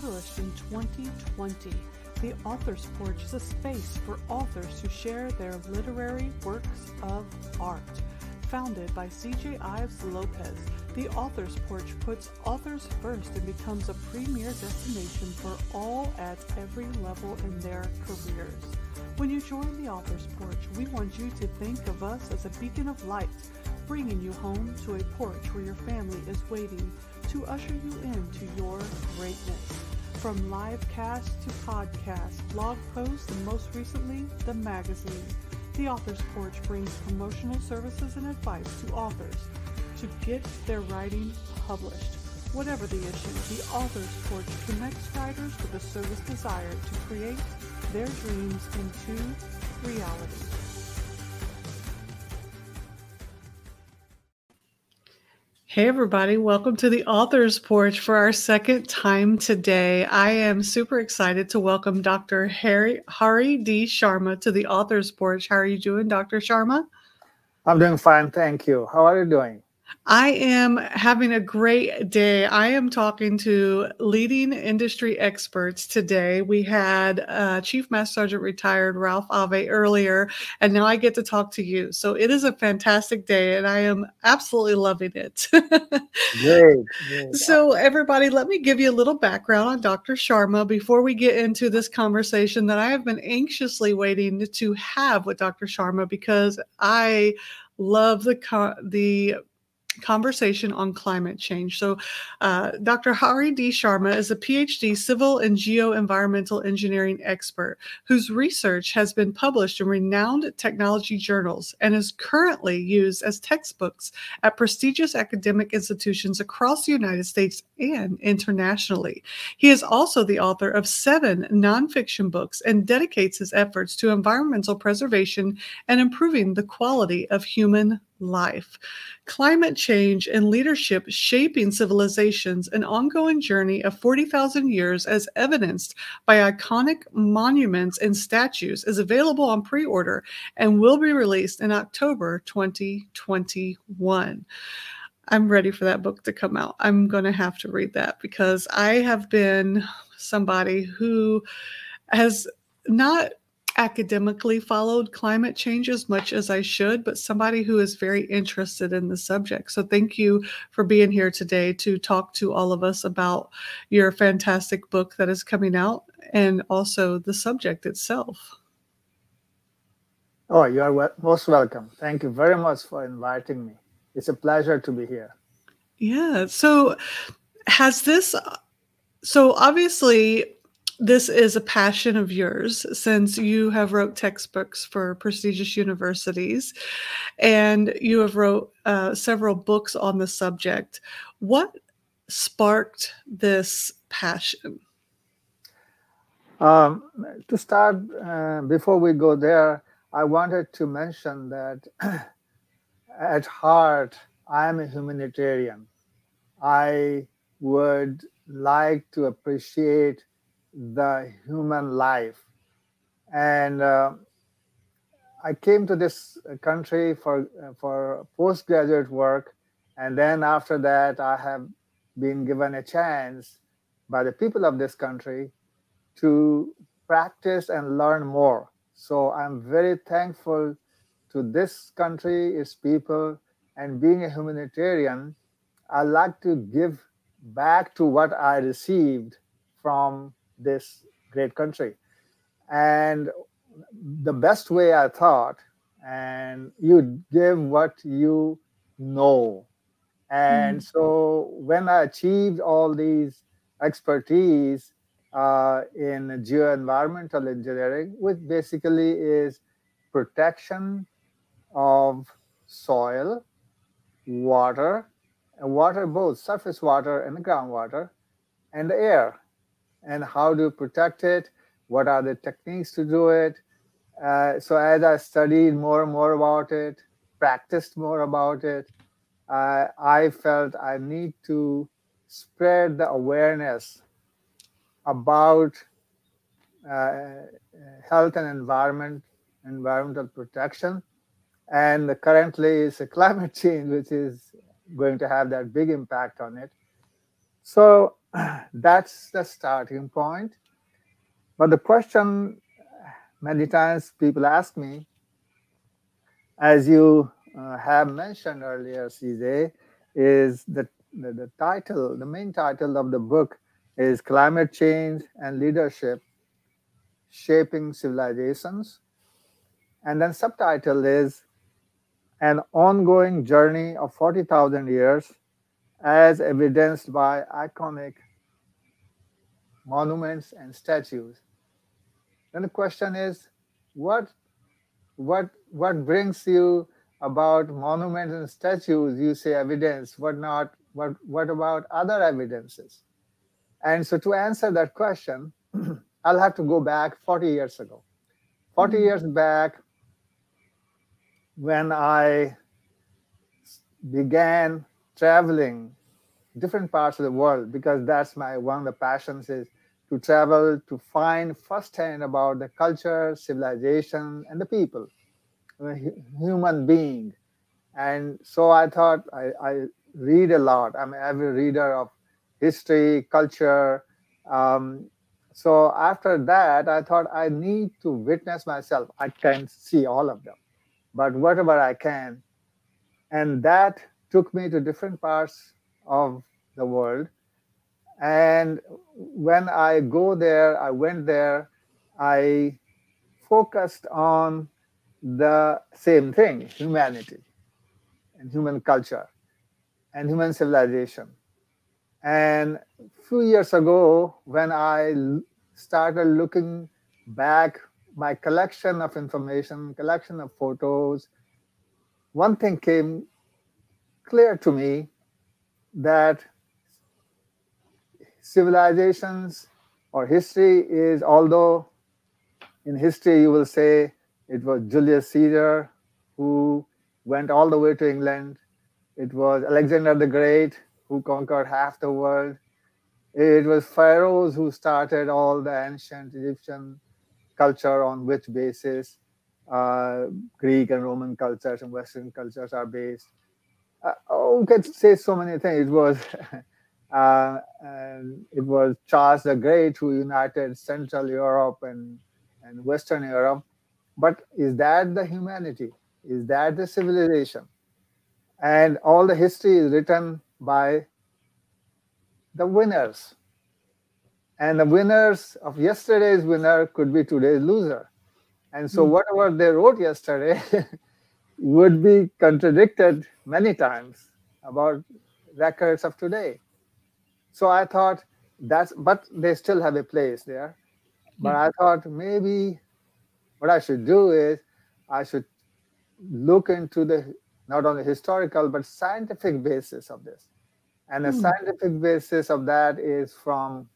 Established in 2020, the Author's Porch is a space for authors to share their literary works of art. Founded by CJ Ives Lopez, the Author's Porch puts authors first and becomes a premier destination for all at every level in their careers. When you join the Author's Porch, we want you to think of us as a beacon of light, bringing you home to a porch where your family is waiting to usher you into your greatness. From live cast to podcast, blog posts, and most recently, the magazine. The Author's Porch brings promotional services and advice to authors to get their writing published. Whatever the issue, the Author's Porch connects writers with a service desire to create their dreams into reality. Hey, everybody, welcome to the Author's Porch for our second time today. I am super excited to welcome Dr. Harry, Hari D. Sharma to the Author's Porch. How are you doing, Dr. Sharma? I'm doing fine, thank you. How are you doing? I am having a great day. I am talking to leading industry experts today. We had uh, Chief Master Sergeant retired Ralph Ave earlier, and now I get to talk to you. So it is a fantastic day, and I am absolutely loving it. great, great. So, everybody, let me give you a little background on Dr. Sharma before we get into this conversation that I have been anxiously waiting to have with Dr. Sharma because I love the the conversation on climate change. So, uh, Dr. Hari D. Sharma is a PhD civil and geoenvironmental engineering expert whose research has been published in renowned technology journals and is currently used as textbooks at prestigious academic institutions across the United States and internationally. He is also the author of seven nonfiction books and dedicates his efforts to environmental preservation and improving the quality of human life. Climate change and leadership shaping civilizations, an ongoing journey of 40,000 years as evidenced by iconic monuments and statues, is available on pre order and will be released in October 2021. I'm ready for that book to come out. I'm going to have to read that because I have been somebody who has not academically followed climate change as much as I should, but somebody who is very interested in the subject. So thank you for being here today to talk to all of us about your fantastic book that is coming out and also the subject itself. Oh, you are most welcome. Thank you very much for inviting me. It's a pleasure to be here. Yeah. So, has this, so obviously, this is a passion of yours since you have wrote textbooks for prestigious universities and you have wrote uh, several books on the subject. What sparked this passion? Um, to start uh, before we go there i wanted to mention that at heart i am a humanitarian. I would like to appreciate the human life. And uh, I came to this country for for postgraduate work, and then after that, I have been given a chance by the people of this country to practice and learn more. So I'm very thankful to this country, its people, and being a humanitarian, I like to give back to what I received from this great country. And the best way I thought, and you give what you know. And mm. so when I achieved all these expertise uh, in geoenvironmental engineering, which basically is protection of soil, water, and water both surface water and groundwater, and the air and how to protect it, what are the techniques to do it. Uh, so as I studied more and more about it, practiced more about it, uh, I felt I need to spread the awareness about uh, health and environment, environmental protection. And currently it's a climate change, which is going to have that big impact on it. So that's the starting point. But the question many times people ask me, as you uh, have mentioned earlier, CJ, is the, the, the title, the main title of the book is Climate Change and Leadership Shaping Civilizations. And then subtitle is An Ongoing Journey of 40,000 Years as evidenced by iconic monuments and statues. Then the question is, what, what, what brings you about monuments and statues? You say evidence. What not? What, what about other evidences? And so to answer that question, I'll have to go back 40 years ago. 40 mm-hmm. years back, when I began traveling different parts of the world because that's my one of the passions is to travel to find firsthand about the culture civilization and the people human being. And so i thought i, I read a lot. I'm an avid reader of history culture. Um, so after that i thought i need to witness myself. I can't see all of them but whatever i can. And that took me to different parts of the world. And when I go there, I went there, I focused on the same thing humanity and human culture and human civilization. And a few years ago, when I started looking back my collection of information, collection of photos, one thing came clear to me that civilizations or history is, although in history you will say it was Julius Caesar who went all the way to England, it was Alexander the Great who conquered half the world, it was pharaohs who started all the ancient Egyptian culture on which basis uh, Greek and Roman cultures and Western cultures are based oh, we can say so many things. It was uh, it was Charles the Great who united Central Europe and and Western Europe. But is that the humanity? Is that the civilization? And all the history is written by the winners. And the winners of yesterday's winner could be today's loser. And so, mm. whatever they wrote yesterday would be contradicted many times about records of today. So I thought that's, but they still have a place there. But I thought maybe what I should do is I should look into the not only historical but scientific basis of this. And the mm. scientific basis of that is from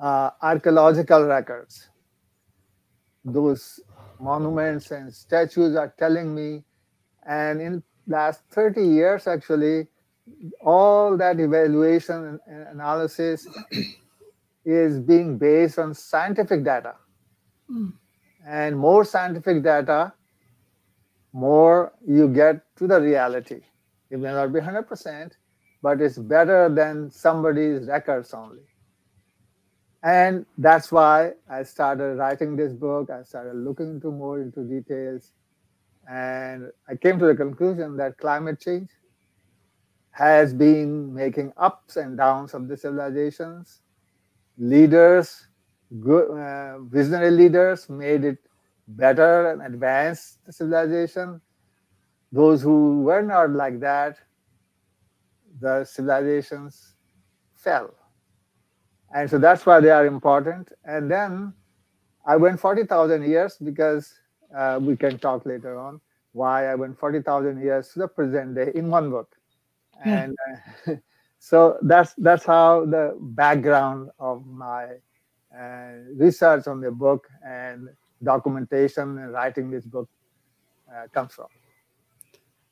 uh, archaeological records. Those monuments and statues are telling me. And in last 30 years, actually, all that evaluation and analysis is being based on scientific data. Mm. And more scientific data, more you get to the reality. It may not be 100%, but it's better than somebody's records only. And that's why I started writing this book. I started looking into more into details. And I came to the conclusion that climate change has been making ups and downs of the civilizations. Leaders, good, uh, visionary leaders made it better and advanced the civilization. Those who were not like that, the civilizations fell and so that's why they are important. And then I went 40,000 years because uh, we can talk later on why I went 40,000 years to the present day in one book. And uh, so that's that's how the background of my uh, research on the book and documentation and writing this book uh, comes from.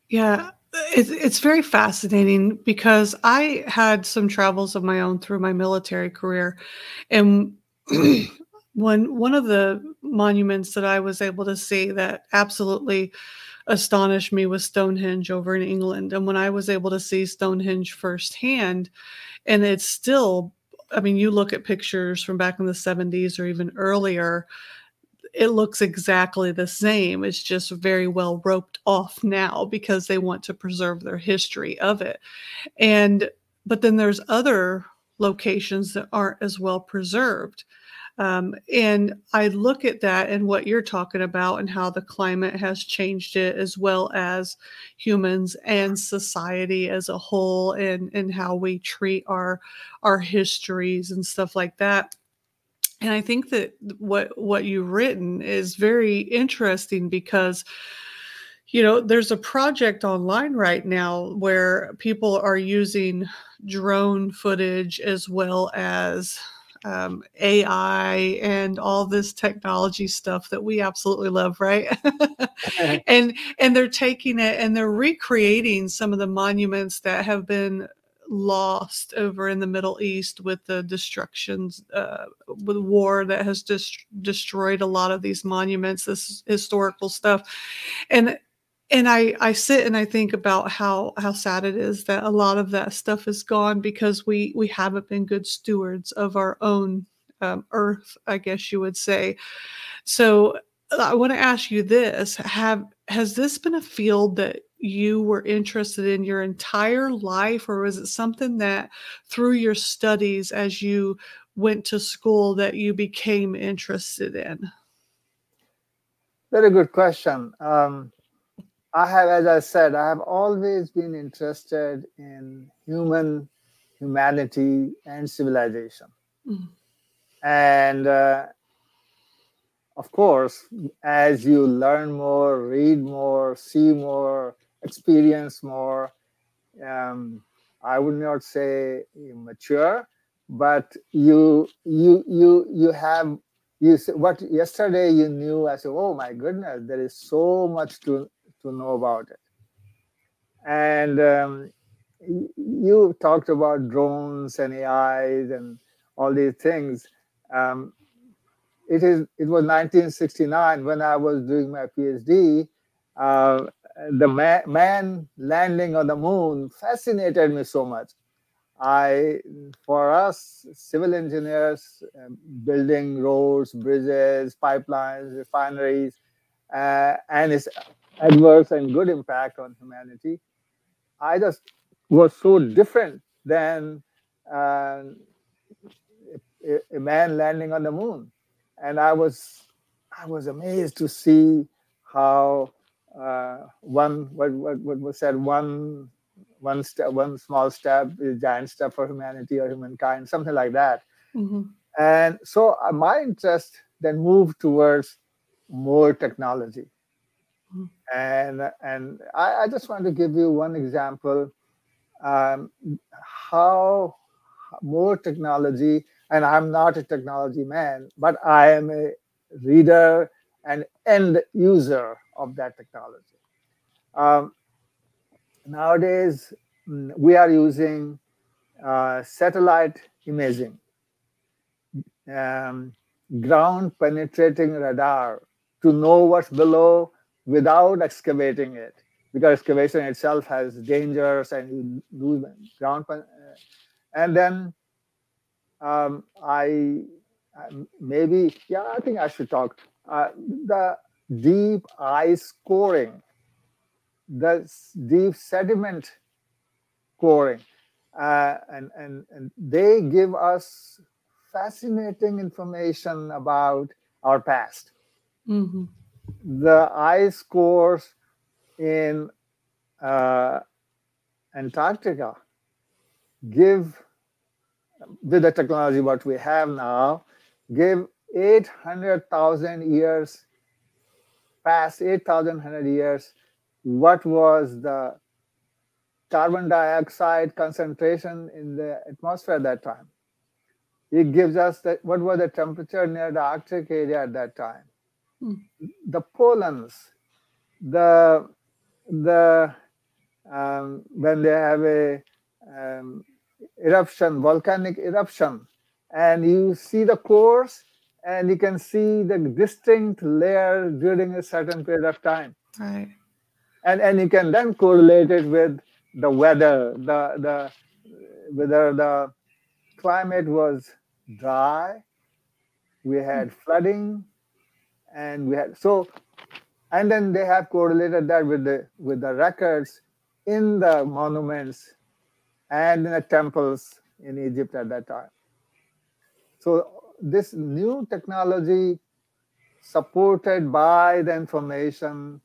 Yeah, it's, it's very fascinating because I had some travels of my own through my military career. And when one of the monuments that I was able to see that absolutely astonished me was Stonehenge over in England. And when I was able to see Stonehenge firsthand, and it's still, I mean, you look at pictures from back in the 70s or even earlier, it looks exactly the same. It's just very well roped off now because they want to preserve their history of it. And, but then there's other locations that aren't as well preserved. Um, and I look at that and what you're talking about and how the climate has changed it, as well as humans and society as a whole, and and how we treat our our histories and stuff like that. And I think that what what you've written is very interesting because you know there's a project online right now where people are using drone footage as well as um, AI and all this technology stuff that we absolutely love, right? and and they're taking it and they're recreating some of the monuments that have been lost over in the Middle East with the destructions, uh, with war that has just destroyed a lot of these monuments, this historical stuff, and and I I sit and I think about how how sad it is that a lot of that stuff is gone because we we haven't been good stewards of our own um, earth, I guess you would say. So I want to ask you this: Have has this been a field that you were interested in your entire life, or was it something that through your studies as you went to school that you became interested in? Very good question. Um, I have, as I said, I have always been interested in human humanity and civilization. Mm. And uh, of course, as you learn more, read more, see more, experience more, um, I would not say mature, but you you you you have you what yesterday you knew. I said, oh my goodness, there is so much to to know about it. And um, you talked about drones and AIs and all these things. Um, it is. It was 1969 when I was doing my PhD. Uh, the man, man landing on the moon fascinated me so much. I, for us civil engineers, uh, building roads, bridges, pipelines, refineries, uh, and its adverse and good impact on humanity. I just was so different than uh, a, man landing on the moon, and I was I was amazed to see how uh, one what, what what was said one one step one small step is a giant step for humanity or humankind something like that. Mm-hmm. And so uh, my interest then moved towards more technology and and I, I, just want to give you one example um, how more technology and i'm not a technology man but i am a reader and end user of that technology um, nowadays mm, we are using uh, satellite imaging um, ground penetrating radar to know what's below without excavating it because excavation itself has dangers and you lose ground. Uh, and then um, I maybe, yeah, I think I should talk. Uh, the deep ice coring, the deep sediment coring, uh, and, and, and they give us fascinating information about our past. Mm-hmm the ice cores in uh, Antarctica give, with the technology what we have now, give 800,000 years, past 8,100 years, what was the carbon dioxide concentration in the atmosphere at that time. It gives us that what was the temperature near the Arctic area at that time the pollens, the the um, when they have a um, eruption, volcanic eruption, and you see the cores, and you can see the distinct layer during a certain period of time. Right. and and you can then correlate it with the weather, the the whether the climate was dry, we had hmm. flooding, and we had so, and then they have correlated that with the with the records in the monuments and in the temples in Egypt at that time. So this new technology supported by the information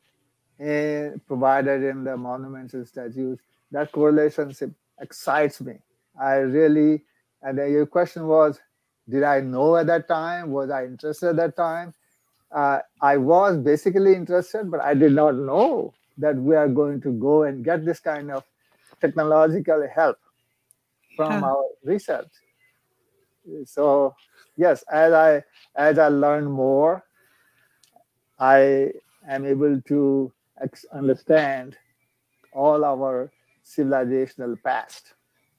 uh, provided in the monuments and statues, that correlation excites me. I really, and your question was, did I know at that time? Was I interested at that time? Uh, I was basically interested, but I did not know that we are going to go and get this kind of technological help from our research. So yes, as I as I learn more, I am able to understand all our civilizational past.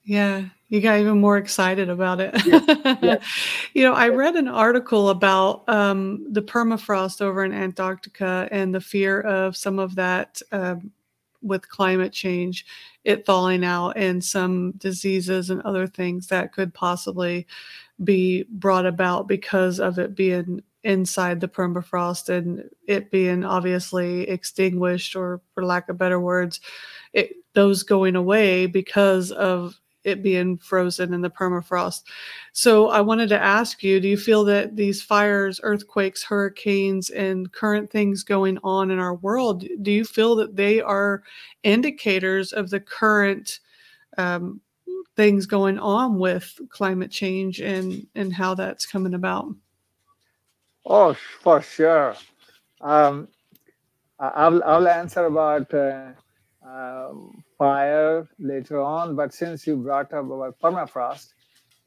Yeah, you got even more excited about it. Yeah. Yeah. you know, I read an article about um, the permafrost over in Antarctica and the fear of some of that um, with climate change, it thawing out, and some diseases and other things that could possibly be brought about because of it being inside the permafrost and it being obviously extinguished, or for lack of better words, it, those going away because of it being frozen in the permafrost. So I wanted to ask you, do you feel that these fires, earthquakes, hurricanes, and current things going on in our world, do you feel that they are indicators of the current um, things going on with climate change and, and how that's coming about? Oh, for sure. Um, I'll, I'll answer about uh, um, fire later on, but since you brought up about permafrost,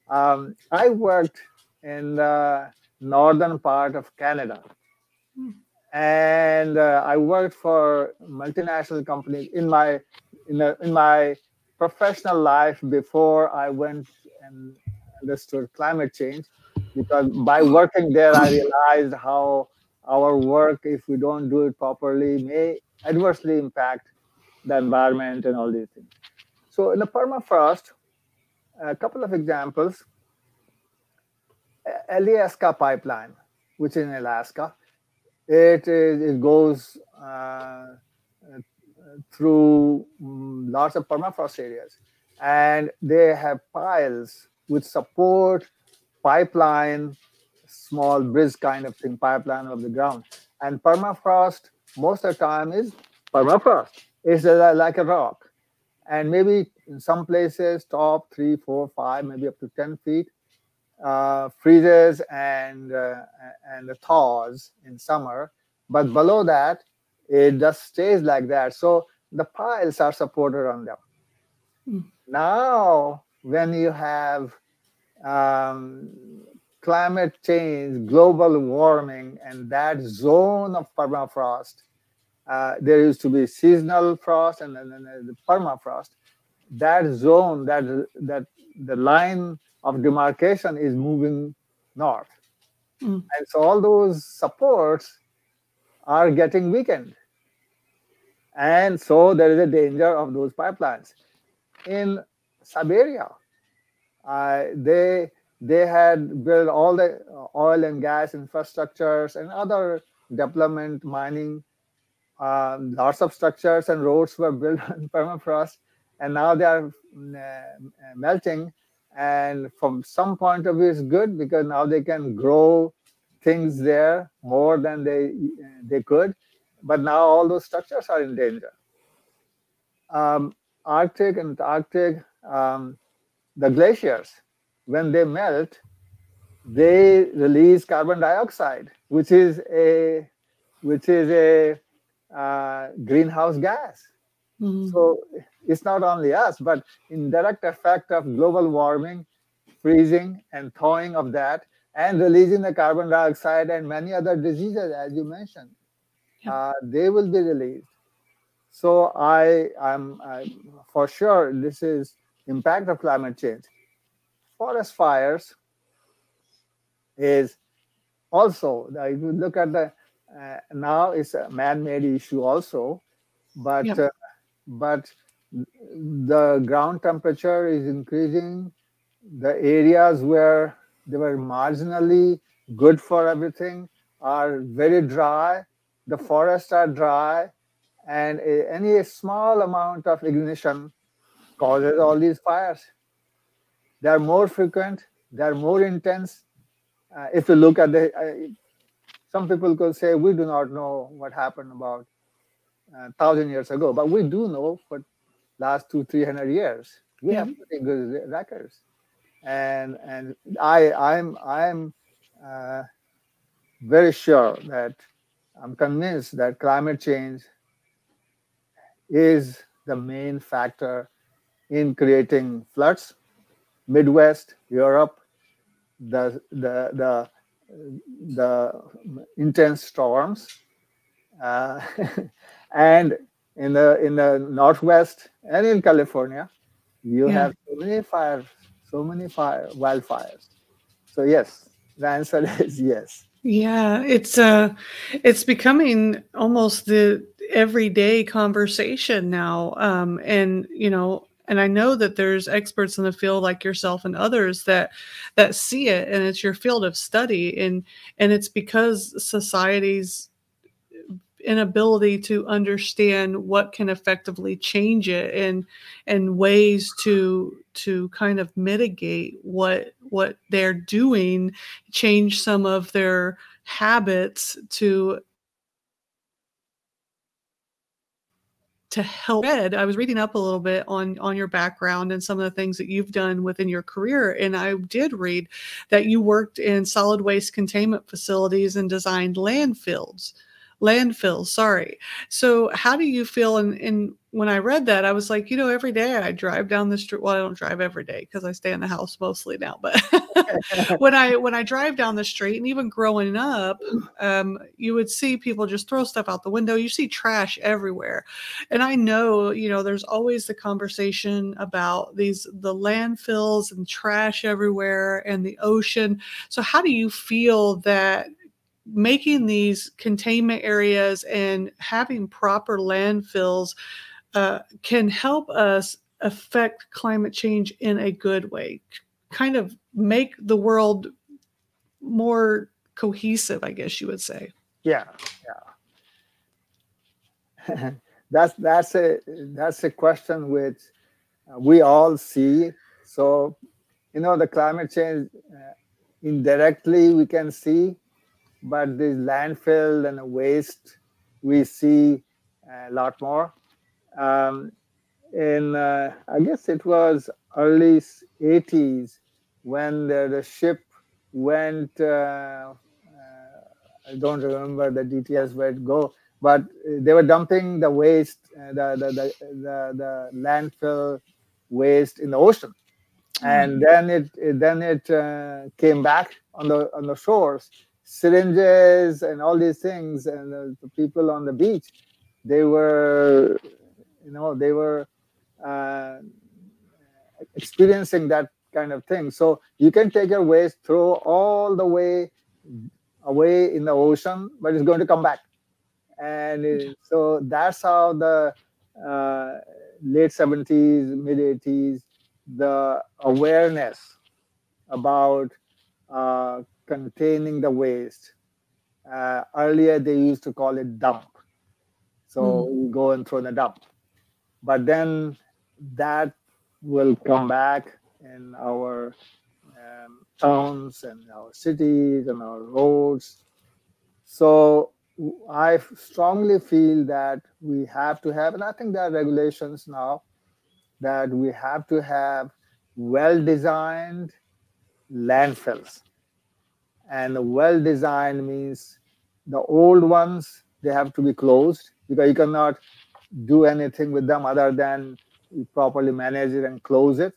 um, I worked in the northern part of Canada. Hmm. And uh, I worked for multinational companies in my in, a, in my professional life before I went and understood climate change. Because by working there, I realized how our work, if we don't do it properly, may adversely impact the environment and all these things. So in the permafrost, a couple of examples. Alaska pipeline, which is in Alaska, it, it goes uh, through um, lots of permafrost areas. And they have piles which support pipeline, small bridge kind of thing, pipeline of the ground. And permafrost, most of the time, is permafrost is like a rock. And maybe in some places, top three, four, five, maybe up to 10 feet, uh, freezes and, uh, and thaws in summer. But below that, it just stays like that. So the piles are supported on them. Mm. Now, when you have um, climate change, global warming, and that zone of permafrost uh, there used to be seasonal frost and then, the permafrost. That zone, that that the line of demarcation is moving north, mm. and so all those supports are getting weakened, and so there is a danger of those pipelines. In Siberia, uh, they they had built all the oil and gas infrastructures and other development mining um, lots of structures and roads were built on permafrost, and now they are uh, melting. And from some point of view, it's good because now they can grow things there more than they they could. But now all those structures are in danger. Um, Arctic and Arctic, um, the glaciers, when they melt, they release carbon dioxide, which is a which is a uh, greenhouse gas. Mm-hmm. So it's not only us, but indirect effect of global warming, freezing and thawing of that, and releasing the carbon dioxide and many other diseases, as you mentioned, yeah. uh, they will be released. So I am for sure this is impact of climate change. Forest fires is also if you look at the uh, now it's a man-made issue also but uh, but the ground temperature is increasing. The areas where they were marginally good for everything are very dry. The forests are dry, and a, any small amount of ignition causes all these fires. They are more frequent. They are more intense. Uh, if you look at the, uh, some people could say we do not know what happened about a uh, thousand years ago, but we do know for last two, three hundred years. We yeah. have pretty good records, and and I I'm I'm uh, very sure that I'm convinced that climate change is the main factor in creating floods, Midwest, Europe, the the the the intense storms, uh, and in the in the northwest and in California, you yeah. have so many fires, so many fire wildfires. So yes, the answer is yes. Yeah, it's uh it's becoming almost the everyday conversation now. Um and you know, and I know that there's experts in the field like yourself and others that that see it and it's your field of study and and it's because society's inability to understand what can effectively change it and and ways to to kind of mitigate what what they're doing change some of their habits to to help. I was reading up a little bit on on your background and some of the things that you've done within your career and I did read that you worked in solid waste containment facilities and designed landfills landfills. Sorry. So, how do you feel? And, and when I read that, I was like, you know, every day I drive down the street. Well, I don't drive every day because I stay in the house mostly now. But when I when I drive down the street, and even growing up, um, you would see people just throw stuff out the window. You see trash everywhere, and I know, you know, there's always the conversation about these the landfills and trash everywhere and the ocean. So, how do you feel that making these containment areas and having proper landfills uh, can help us affect climate change in a good way, kind of make the world more cohesive, I guess you would say. Yeah, yeah. that's that's a that's a question which uh, we all see. So, you know, the climate change uh, indirectly we can see but the landfill and the waste we see a lot more. Um, in uh, I guess it was early 80s when the, the ship went. Uh, uh, I don't remember the details where it go, but they were dumping the waste, uh, the, the, the, the, the landfill waste in the ocean, and then it, it then it uh, came back on the on the shores syringes and all these things and the, the people on the beach they were you know they were uh, experiencing that kind of thing. So you can take your waste throw all the way away in the ocean but it's going to come back. And it, so that's how the uh, late 70s mid 80s the awareness about uh, containing the waste. Uh, earlier, they used to call it dump. So mm. we go and throw in the dump. But then that will come back in our um, towns and our cities and our roads. So I strongly feel that we have to have, and I think there are regulations now that we have to have well designed landfills and well designed means the old ones they have to be closed because you cannot do anything with them other than you properly manage it and close it.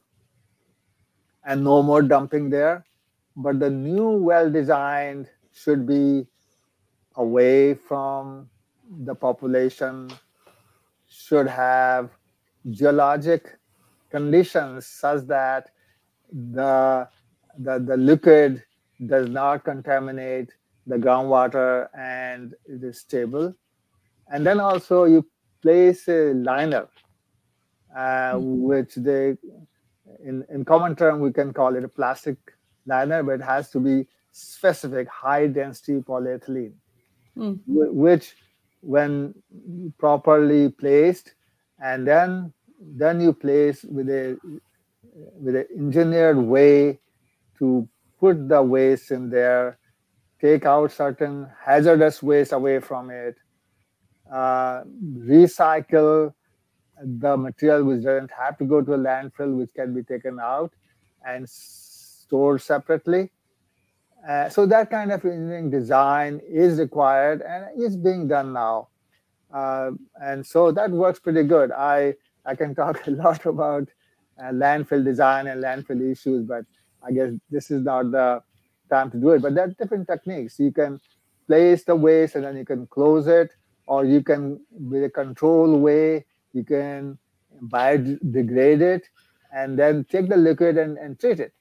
And no more dumping there. But the new well designed should be away from the population should have geologic conditions such that the the, the liquid does not contaminate the groundwater and it is stable. And then also you place a liner, uh, mm-hmm. which they, in, in common term, we can call it a plastic liner, but it has to be specific high density polyethylene, mm. which when properly placed, and then then you place with a with an engineered way to put the waste in there, take out certain hazardous waste away from it, uh, recycle the material which doesn't have to go to a landfill, which can be taken out and stored separately. Uh, so that kind of engineering design is required and is being done now. Uh, and so that works pretty good. I I can talk a lot about uh, landfill design and landfill issues, but I guess this is not the time to do it. But there are different techniques. You can place the waste and then you can close it, or you can, with a control way, you can biodegrade it and then take the liquid and, and treat it.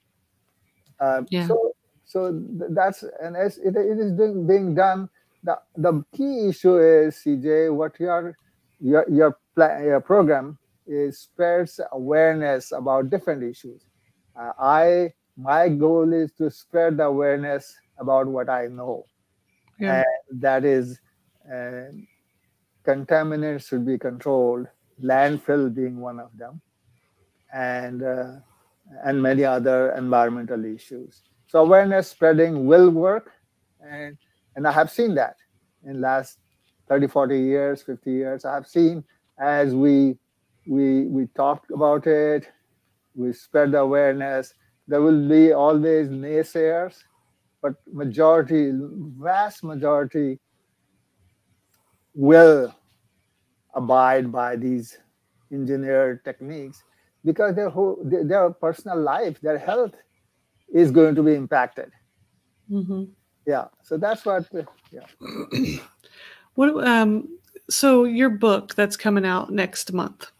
Uh, yeah. So, so that's and as it, it is doing, being done. The the key issue is CJ, what your your your, your program is spreads awareness about different issues. Uh, I my goal is to spread the awareness about what I know, yeah. and that is uh, contaminants should be controlled, landfill being one of them, and uh, and many other environmental issues. So awareness spreading will work, and and I have seen that in last 30, 40 years, 50 years. I have seen as we we we talked about it we spread the awareness there will be always naysayers but majority vast majority will abide by these engineered techniques because their whole their personal life their health is going to be impacted mm-hmm. yeah so that's what yeah what um so your book that's coming out next month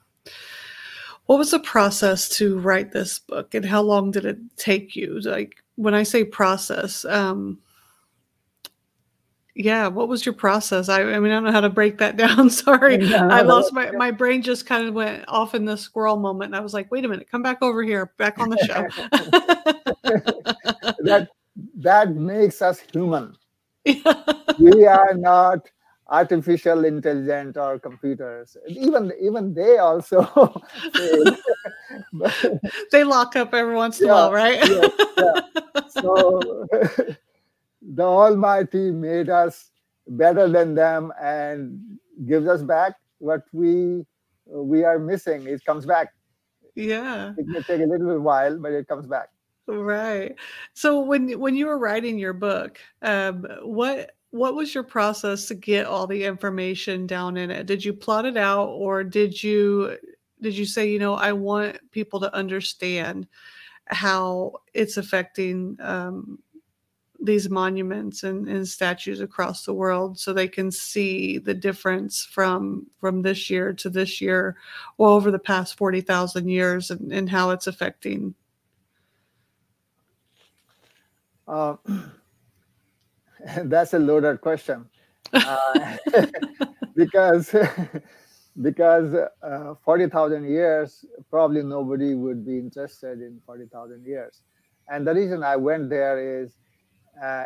what was the process to write this book and how long did it take you? Like when I say process, um, yeah, what was your process? I, I mean, I don't know how to break that down. Sorry. No, I lost my, my brain just kind of went off in the squirrel moment. And I was like, wait a minute, come back over here, back on the show. that that makes us human. we are not artificial intelligence or computers. Even even they also they lock up every once in yeah, a while right? yeah, yeah. so the almighty made us better than them and gives us back what we we are missing. It comes back. Yeah. It may take a little bit while but it comes back. Right. So when when you were writing your book um, what what was your process to get all the information down in it? Did you plot it out or did you did you say, you know, I want people to understand how it's affecting um, these monuments and, and statues across the world so they can see the difference from from this year to this year or over the past 40,000 years and, and how it's affecting uh, that's a loaded question. Uh, because because uh, 40,000 years probably nobody would be interested in 40,000 years. And the reason i went there is uh,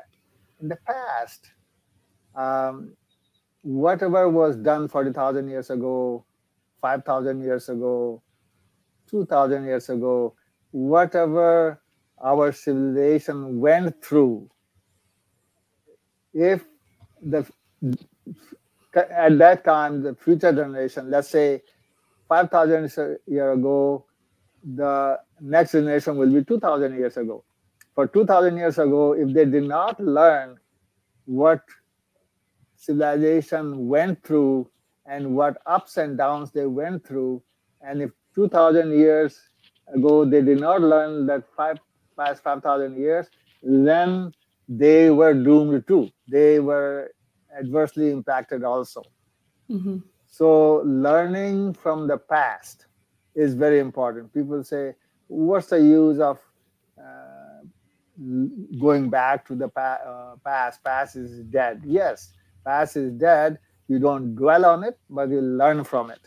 in the past um, whatever was done 40,000 years ago 5,000 years ago 2,000 years ago whatever our civilization went through if the at that time the future generation, let's say 5,000 years ago, the next generation will be 2,000 years ago. For 2,000 years ago, if they did not learn what civilization went through and what ups and downs they went through, and if 2,000 years ago they did not learn that five past 5,000 years, then they were doomed too. They were adversely impacted also. Mm-hmm. So, learning from the past is very important. People say, What's the use of uh, going back to the pa- uh, past? Past is dead. Yes, past is dead you don't dwell on it, but you learn from it.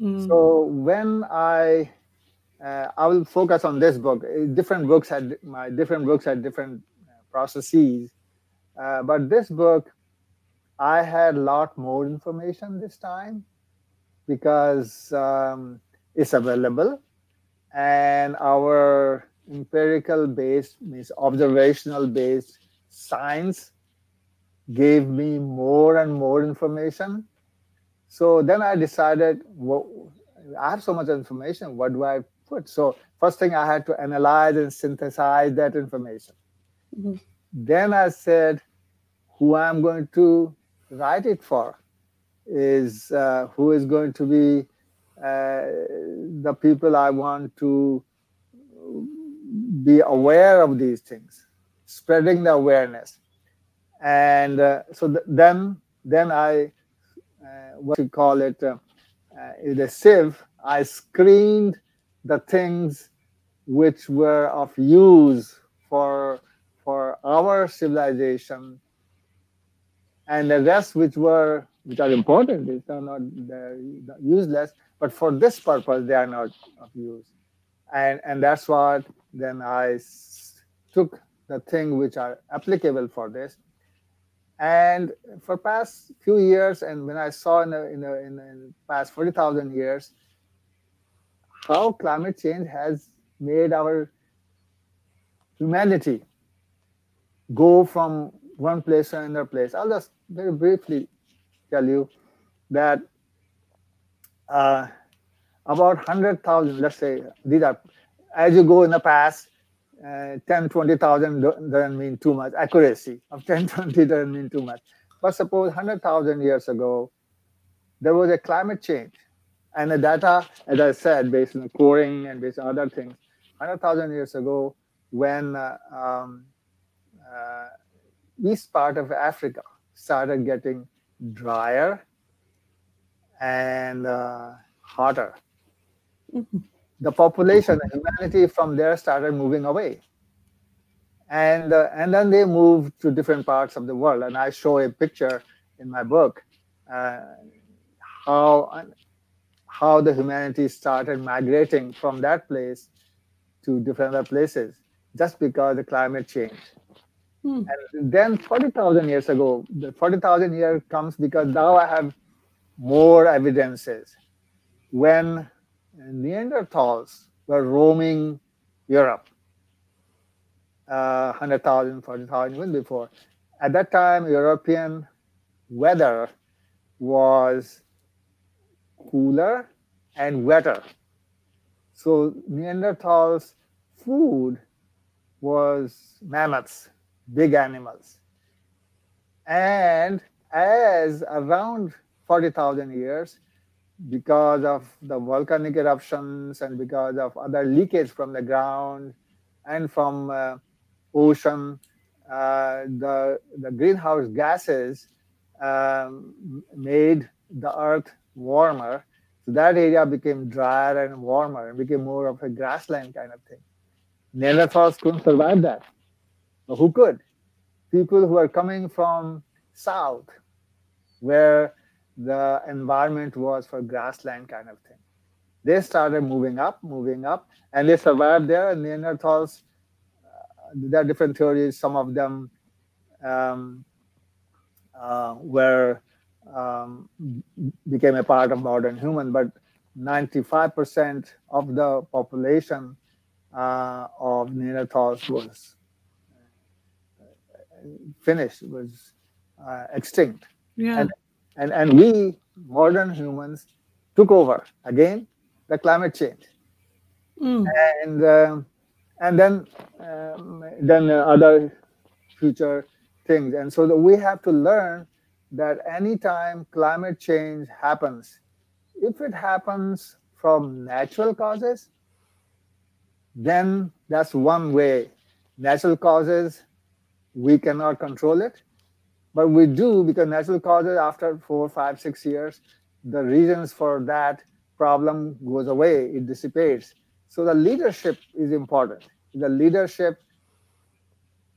Mm. So when I uh, I will focus on this book. Different books had my different books had different processes, uh, but this book, I had a lot more information this time because um, it's available, and our empirical based means observational based science gave me more and more information. So then I decided, well, I have so much information. What do I put? So first thing I had to analyze and synthesize that information. Then I said, who I'm going to write it for is uh, who is going to be uh, the people I want to be aware of these things, spreading the awareness. And uh, so th- then, then I, uh, what we call it, uh, uh, the sieve, I screened the things which were of use for our civilization. And the rest which were which are important they are not useless but for this purpose they are not of use. And and that's what then i took the thing which are applicable for this. And for past few years and when i saw in the, in the, in the past 40000 years how climate change has made our humanity go from one place to another place i'll just very briefly tell you that uh, about 100,000, let's say, these are, as you go in the past, uh, 10, 20,000 doesn't mean too much. Accuracy of 10, 20 doesn't mean too much. But suppose 100,000 years ago, there was a climate change. And the data, as I said, based on the coring and based on other things, 100,000 years ago, when uh, um, east part of Africa started getting drier and uh, hotter. Mm-hmm. The population, the humanity from there started moving away. And, uh, and then they moved to different parts of the world. And I show a picture in my book uh, how, how the humanity started migrating from that place to different other places just because the climate changed. Hmm. And then 40,000 years ago, the 40,000 year comes because now I have more evidences. When Neanderthals were roaming Europe, uh, 100,000, 40,000, even before, at that time, European weather was cooler and wetter. So Neanderthals' food was mammoths, big animals. And as around 40,000 years, because of the volcanic eruptions and because of other leakage from the ground and from uh, ocean, uh, the, the greenhouse gases um, made the earth warmer. So that area became drier and warmer and became more of a grassland kind of thing. Neanderthals couldn't survive that. Who could? People who are coming from south, where the environment was for grassland kind of thing. They started moving up, moving up, and they survived there. And Neanderthals, uh, there are different theories. Some of them um, uh, were um, became a part of modern human, but 95% of the population uh, of Neanderthals was finished, was uh, extinct. Yeah. And, and, and we, modern humans, took over again the climate change. Mm. And, uh, and then, um, then other future things. And so we have to learn that anytime climate change happens, if it happens from natural causes, then that's one way. Natural causes we cannot control it. But we do because natural causes after four five six years the reasons for that problem goes away it dissipates. So the leadership is important. The leadership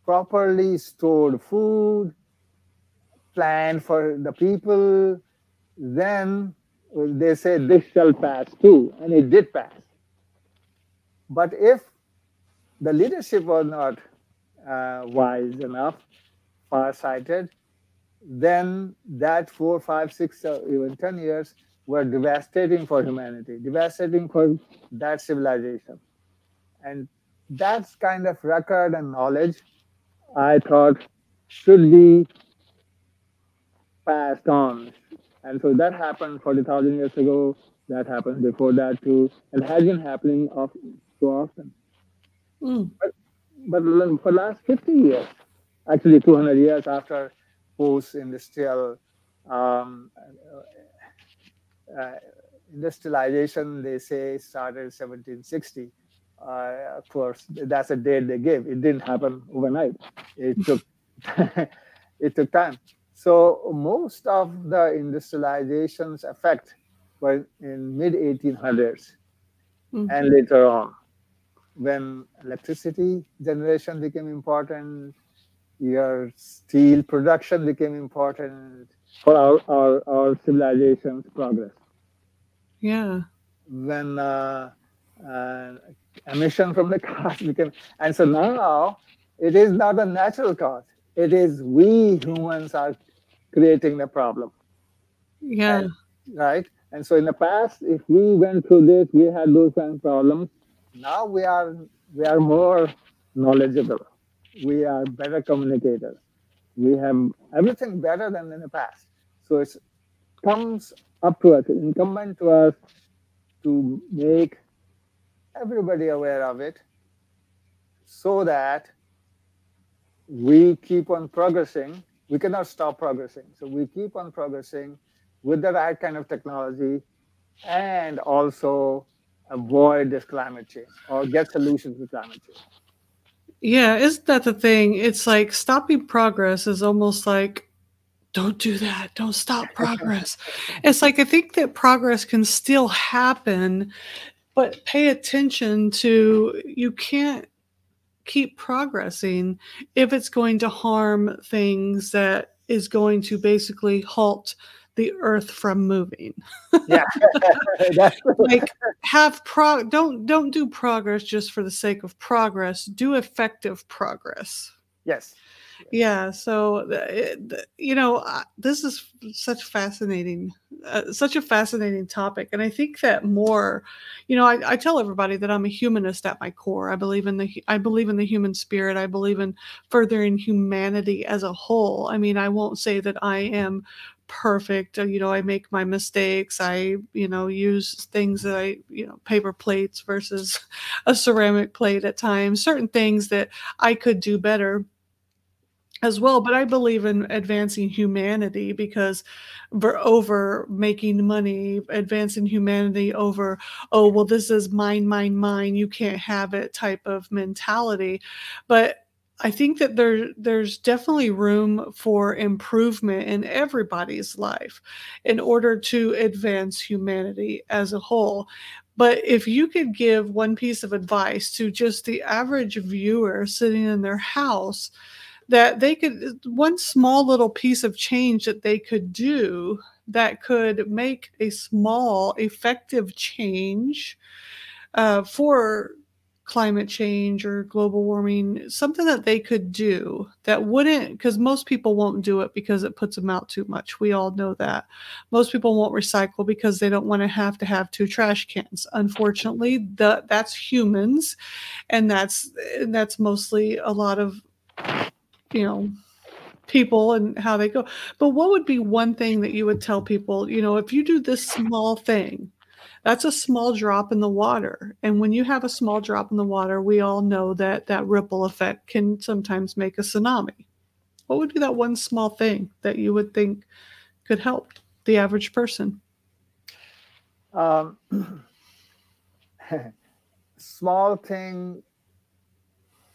properly stored food planned for the people, then they say this shall pass too, and it did pass. But if the leadership was not uh, wise enough, far-sighted, then that four, five, six, or even ten years were devastating for humanity, devastating for that civilization. And that kind of record and knowledge, I thought, should be passed on. And so that happened 40,000 years ago. That happened before that too. And has been happening of, so often. Mm. But, but for the last 50 years, actually 200 years after post-industrial um, uh, industrialization, they say started 1760. Uh, of course, that's a date they gave. It didn't happen overnight. It took it took time. So most of the industrialization's effect were in mid 1800s, mm-hmm. and later on, when electricity generation became important, your steel production became important for our, our, our civilization's progress. Yeah. When uh, uh, emission from the cars became, and so now it is not a natural cause. It is we humans are creating the problem. Yeah. And, right. And so in the past, if we went through this, we had those kind of problems. Now we are we are more knowledgeable. We are better communicators. We have everything better than in the past. So it comes up to us, incumbent to us to make everybody aware of it so that we keep on progressing. We cannot stop progressing. So we keep on progressing with the right kind of technology and also avoid this climate change or get solutions to climate change. Yeah, isn't that the thing? It's like stopping progress is almost like don't do that. Don't stop progress. it's like I think that progress can still happen, but pay attention to you can't keep progressing if it's going to harm things that is going to basically halt the earth from moving. yeah. like have pro don't don't do progress just for the sake of progress. Do effective progress. Yes yeah so you know this is such fascinating uh, such a fascinating topic and i think that more you know I, I, tell everybody that i'm a humanist at my core. I believe in the i believe in the human spirit. I believe in furthering humanity as a whole. I mean i won't say that i am perfect uh, you know i make my mistakes. I you know use things that i you know paper plates versus a ceramic plate at times certain things that i could do better as well but i believe in advancing humanity because over making money advancing humanity over oh well this is mine mine mine you can't have it type of mentality but I think that there there's definitely room for improvement in everybody's life in order to advance humanity as a whole. But if you could give one piece of advice to just the average viewer sitting in their house that they could one small little piece of change that they could do that could make a small effective change uh, for climate change or global warming something that they could do that wouldn't because most people won't do it because it puts them out too much. We all know that. Most people won't recycle because they don't want to have to have two trash cans. Unfortunately the, that's humans and that's that's mostly a lot of you know people and how they go. But what would be one thing that you would tell people you know if you do this small thing that's a small drop in the water. And when you have a small drop in the water we all know that that ripple effect can sometimes make a tsunami. What would be that one small thing that you would think could help the average person? Um, small thing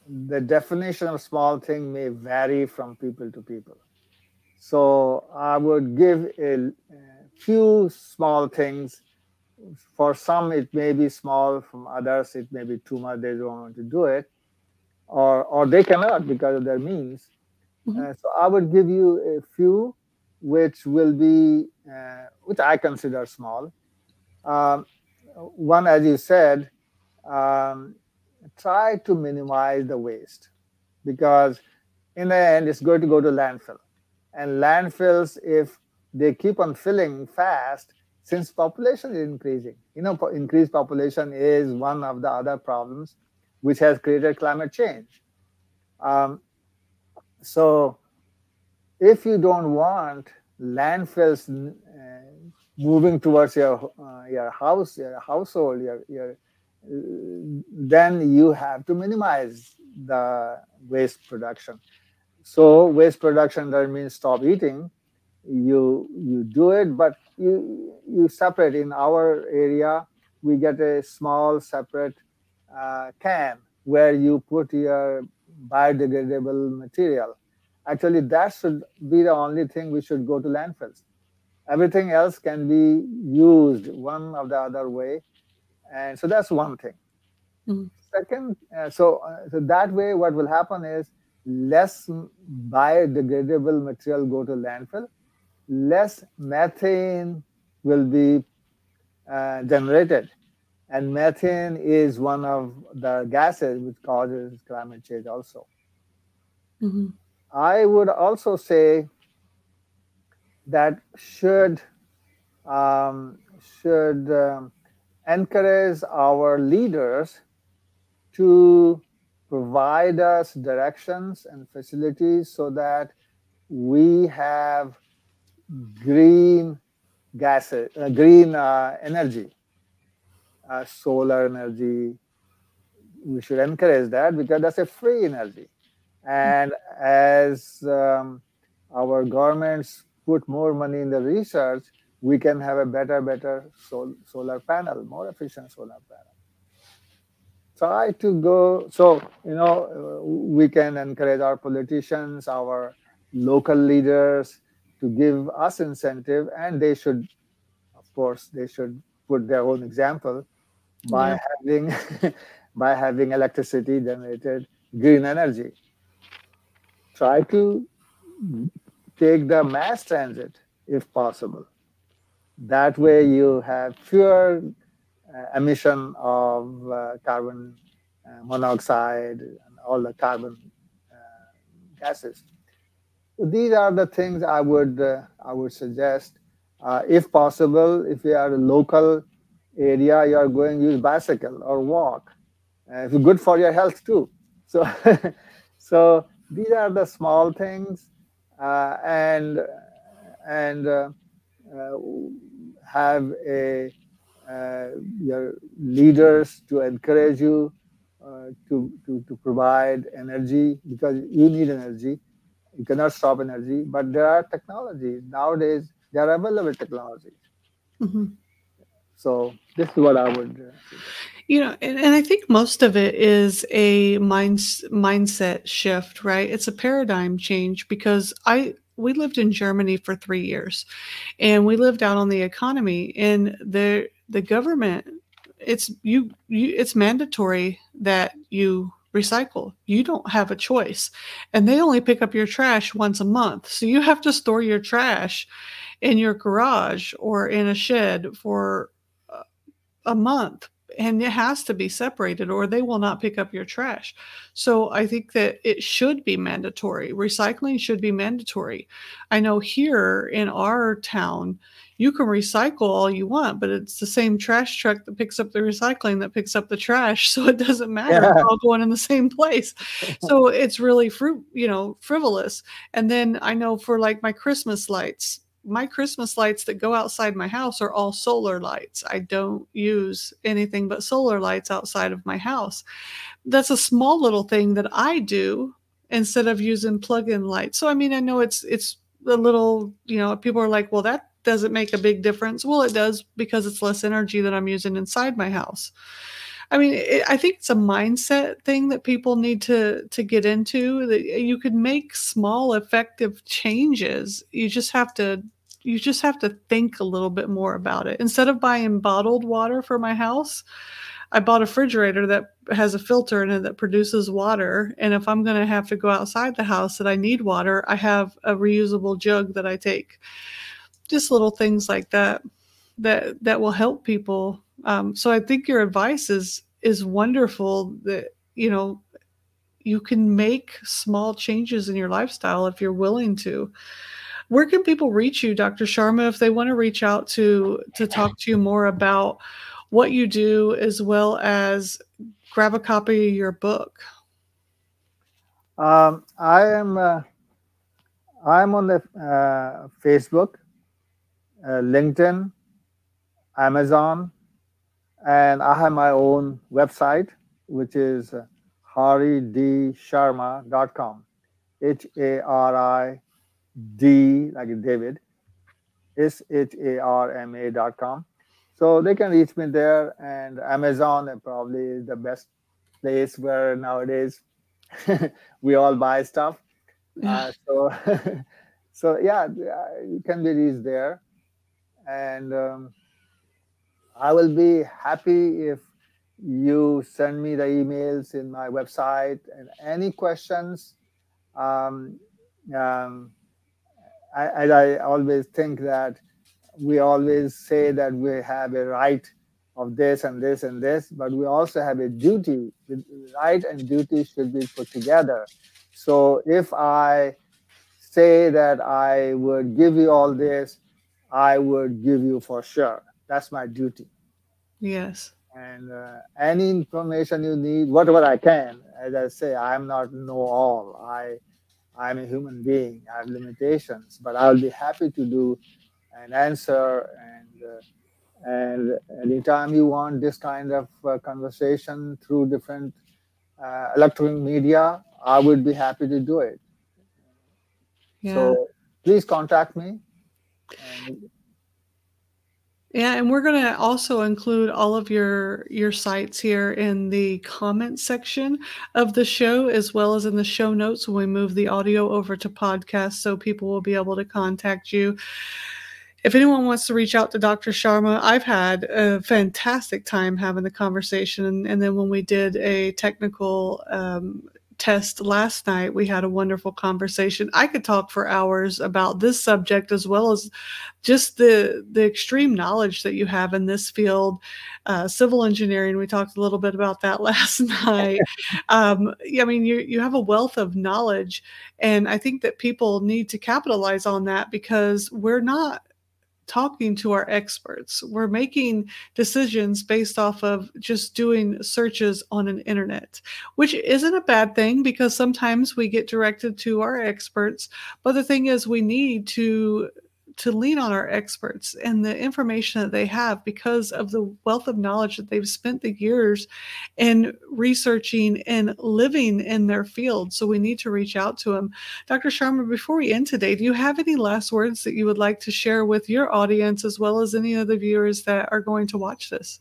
the definition of small thing may vary from people to people. So I would give a, a few small things. For some, it may be small. From others, it may be too much. They don't want to do it, or or they cannot because of their means. Mm-hmm. Uh, so I would give you a few which will be, uh, which I consider small. Um, one, as you said, um, try to minimize the waste because in the end, it's going to go to landfill. And landfills, if they keep on filling fast, since population is increasing, you know, increased population is one of the other problems which has created climate change. Um, so if you don't want landfills uh, moving towards your uh, your house, your household, your your then you have to minimize the waste production. So waste production doesn't mean stop eating. You you do it, but you you separate. In our area, we get a small separate uh, can where you put your biodegradable material. Actually, that should be the only thing we should go to landfills. Everything else can be used one or the other way. And so that's one thing. Mm-hmm. Second, uh, so, uh, so that way, what will happen is less biodegradable material go to landfill, less methane will be uh, generated and methane is one of the gases which causes climate change also. Mm-hmm. I would also say that should um, should um, encourage our leaders to provide us directions and facilities so that we have green gases, uh, green uh, energy uh, solar energy. We should encourage that because that's a free energy. And as um, our governments put more money in the research, we can have a better, better sol- solar panel, more efficient solar panel. Try to go. So, you know, we can encourage our politicians, our local leaders to give us incentive, and they should, of course, they should put their own example by yeah. having by having electricity generated green energy. Try to take the mass transit if possible. That way you have fewer uh, emission of uh, carbon uh, monoxide and all the carbon uh, gases. these are the things I would uh, I would suggest. If possible, if you are a local area you are going use bicycle or walk it's good for your health too so so these are the small things and and have a uh, your leaders to encourage you uh, to, to to provide energy because you need energy you cannot stop energy but there are technologies nowadays there are available technologies mm-hmm. So this is what I would. Uh, you know, and, and I think most of it is a mind mindset shift, right? It's a paradigm change because I we lived in Germany for three years, and we lived out on the economy, and the the government it's you you it's mandatory that you recycle. You don't have a choice. And they only pick up your trash once a month. So you have to store your trash in your garage or in a shed for a month and it has to be separated or they will not pick up your trash. So I think that it should be mandatory. Recycling should be mandatory. I know here in our town, you can recycle all you want, but it's the same trash truck that picks up the recycling that picks up the trash. So it doesn't matter. Yeah. It's all going in the same place. so it's really fruit, you know, frivolous. And then I know for like my Christmas lights, my Christmas lights that go outside my house are all solar lights. I don't use anything but solar lights outside of my house. That's a small little thing that I do instead of using plug-in lights. So I mean, I know it's it's a little, you know, people are like, "Well, that doesn't make a big difference." Well, it does because it's less energy that I'm using inside my house. I mean, it, I think it's a mindset thing that people need to to get into. That you could make small, effective changes. You just have to you just have to think a little bit more about it. Instead of buying bottled water for my house, I bought a refrigerator that has a filter in it that produces water. And if I'm going to have to go outside the house that I need water, I have a reusable jug that I take. Just little things like that that that will help people. Um, so I think your advice is is wonderful. That you know you can make small changes in your lifestyle if you're willing to. Where can people reach you, Dr. Sharma, if they want to reach out to to talk to you more about what you do, as well as grab a copy of your book? Um, I am uh, I'm on the uh, Facebook, uh, LinkedIn, Amazon, and I have my own website, which is haridsharma.com. H A R I D, like David, S-H-A-R-M-A dot com. So they can reach me there, and Amazon is probably the best place where nowadays we all buy stuff. Uh, so, so yeah, you can be reached there, and um, I will be happy if you send me the emails in my website and any questions. Um, um, I, I always think that we always say that we have a right of this and this and this, but we also have a duty. Right and duty should be put together. So if I say that I would give you all this, I would give you for sure. That's my duty. Yes. And uh, any information you need, whatever I can, as I say, I'm not know all. I I'm a human being. I have limitations, but I'll be happy to do an answer. And uh, and anytime you want this kind of uh, conversation through different uh, electronic media, I would be happy to do it. Yeah. So please contact me. And yeah, and we're going to also include all of your your sites here in the comment section of the show as well as in the show notes when we move the audio over to podcast so people will be able to contact you. If anyone wants to reach out to Dr. Sharma, I've had a fantastic time having the conversation. And, and then when we did a technical um, test last night. We had a wonderful conversation. I could talk for hours about this subject as well as just the the extreme knowledge that you have in this field. Uh, civil engineering. We talked a little bit about that last night. um, I mean, you you have a wealth of knowledge, and I think that people need to capitalize on that because we're not talking to our experts. We're making decisions based off of just doing searches on an internet, which isn't a bad thing because sometimes we get directed to our experts. But the thing is, we need to to lean on our experts and the information that they have because of the wealth of knowledge that they've spent the years in researching and living in their field. So we need to reach out to them. Dr. Sharma, before we end today, do you have any last words that you would like to share with your audience as well as any of the viewers that are going to watch this?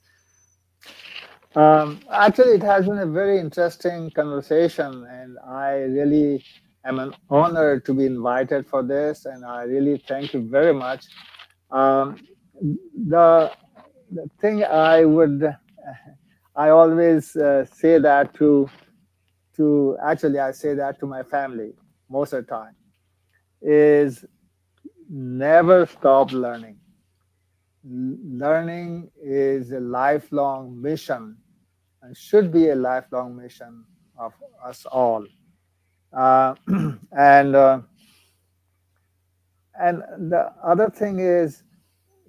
Um, actually, it has been a very interesting conversation, and I really am an honor to be invited for this, and I really thank you very much. Um, the, the thing I would, I always uh, say that to, to actually I say that to my family most of the time, is never stop learning. Learning is a lifelong mission and should be a lifelong mission of us all. Uh, and uh, and the other thing is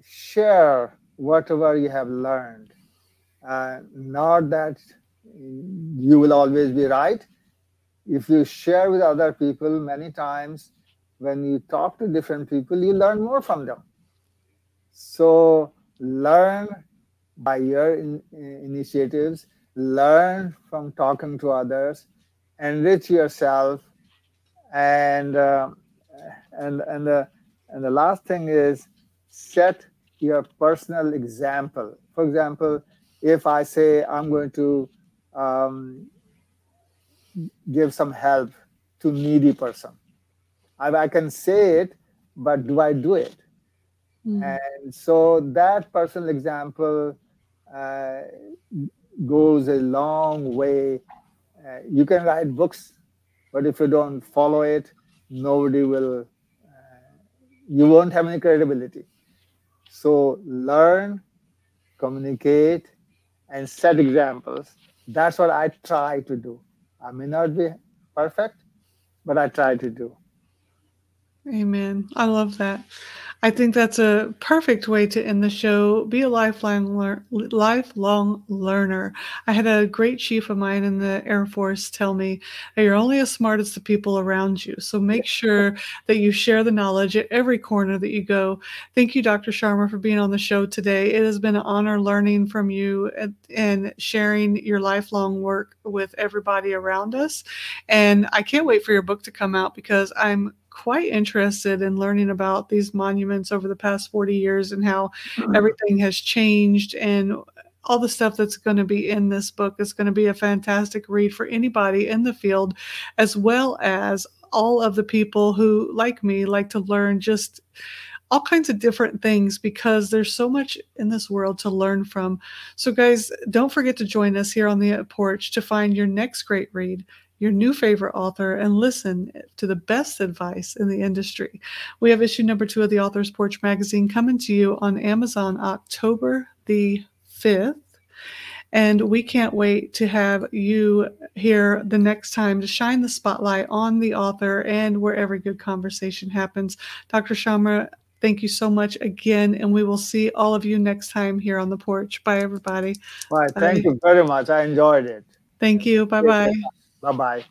share whatever you have learned. Uh, not that you will always be right. If you share with other people many times, when you talk to different people, you learn more from them. So learn by your in, initiatives, learn from talking to others, enrich yourself and uh, and and the and the last thing is set your personal example for example if i say i'm going to um, give some help to needy person I, I, can say it but do i do it mm. and so that personal example uh, goes a long way. You can write books, but if you don't follow it, nobody will, uh, you won't have any credibility. So learn, communicate, and set examples. That's what I try to do. I may not be perfect, but I try to do. Amen. I love that. I think that's a perfect way to end the show. Be a lifelong lear- lifelong learner. I had a great chief of mine in the Air Force tell me that you're only as smart as the people around you. So make sure that you share the knowledge at every corner that you go. Thank you, Dr. Sharma, for being on the show today. It has been an honor learning from you and sharing your lifelong work with everybody around us. And I can't wait for your book to come out because I'm quite interested in learning about these monuments over the past 40 years and how mm-hmm. everything has changed and all the stuff that's going to be in this book is going to be a fantastic read for anybody in the field as well as all of the people who like me like to learn just all kinds of different things because there's so much in this world to learn from. So, guys, don't forget to join us here on the porch to find your next great read your new favorite author and listen to the best advice in the industry. We have issue number two of the Author's Porch magazine coming to you on Amazon October the 5th. And we can't wait to have you here the next time to shine the spotlight on the author and where every good conversation happens. Dr. Sharma, thank you so much again. And we will see all of you next time here on the porch. Bye, everybody. Bye. Thank Bye. you very much. I enjoyed it. Thank you. Bye bye. Bye bye.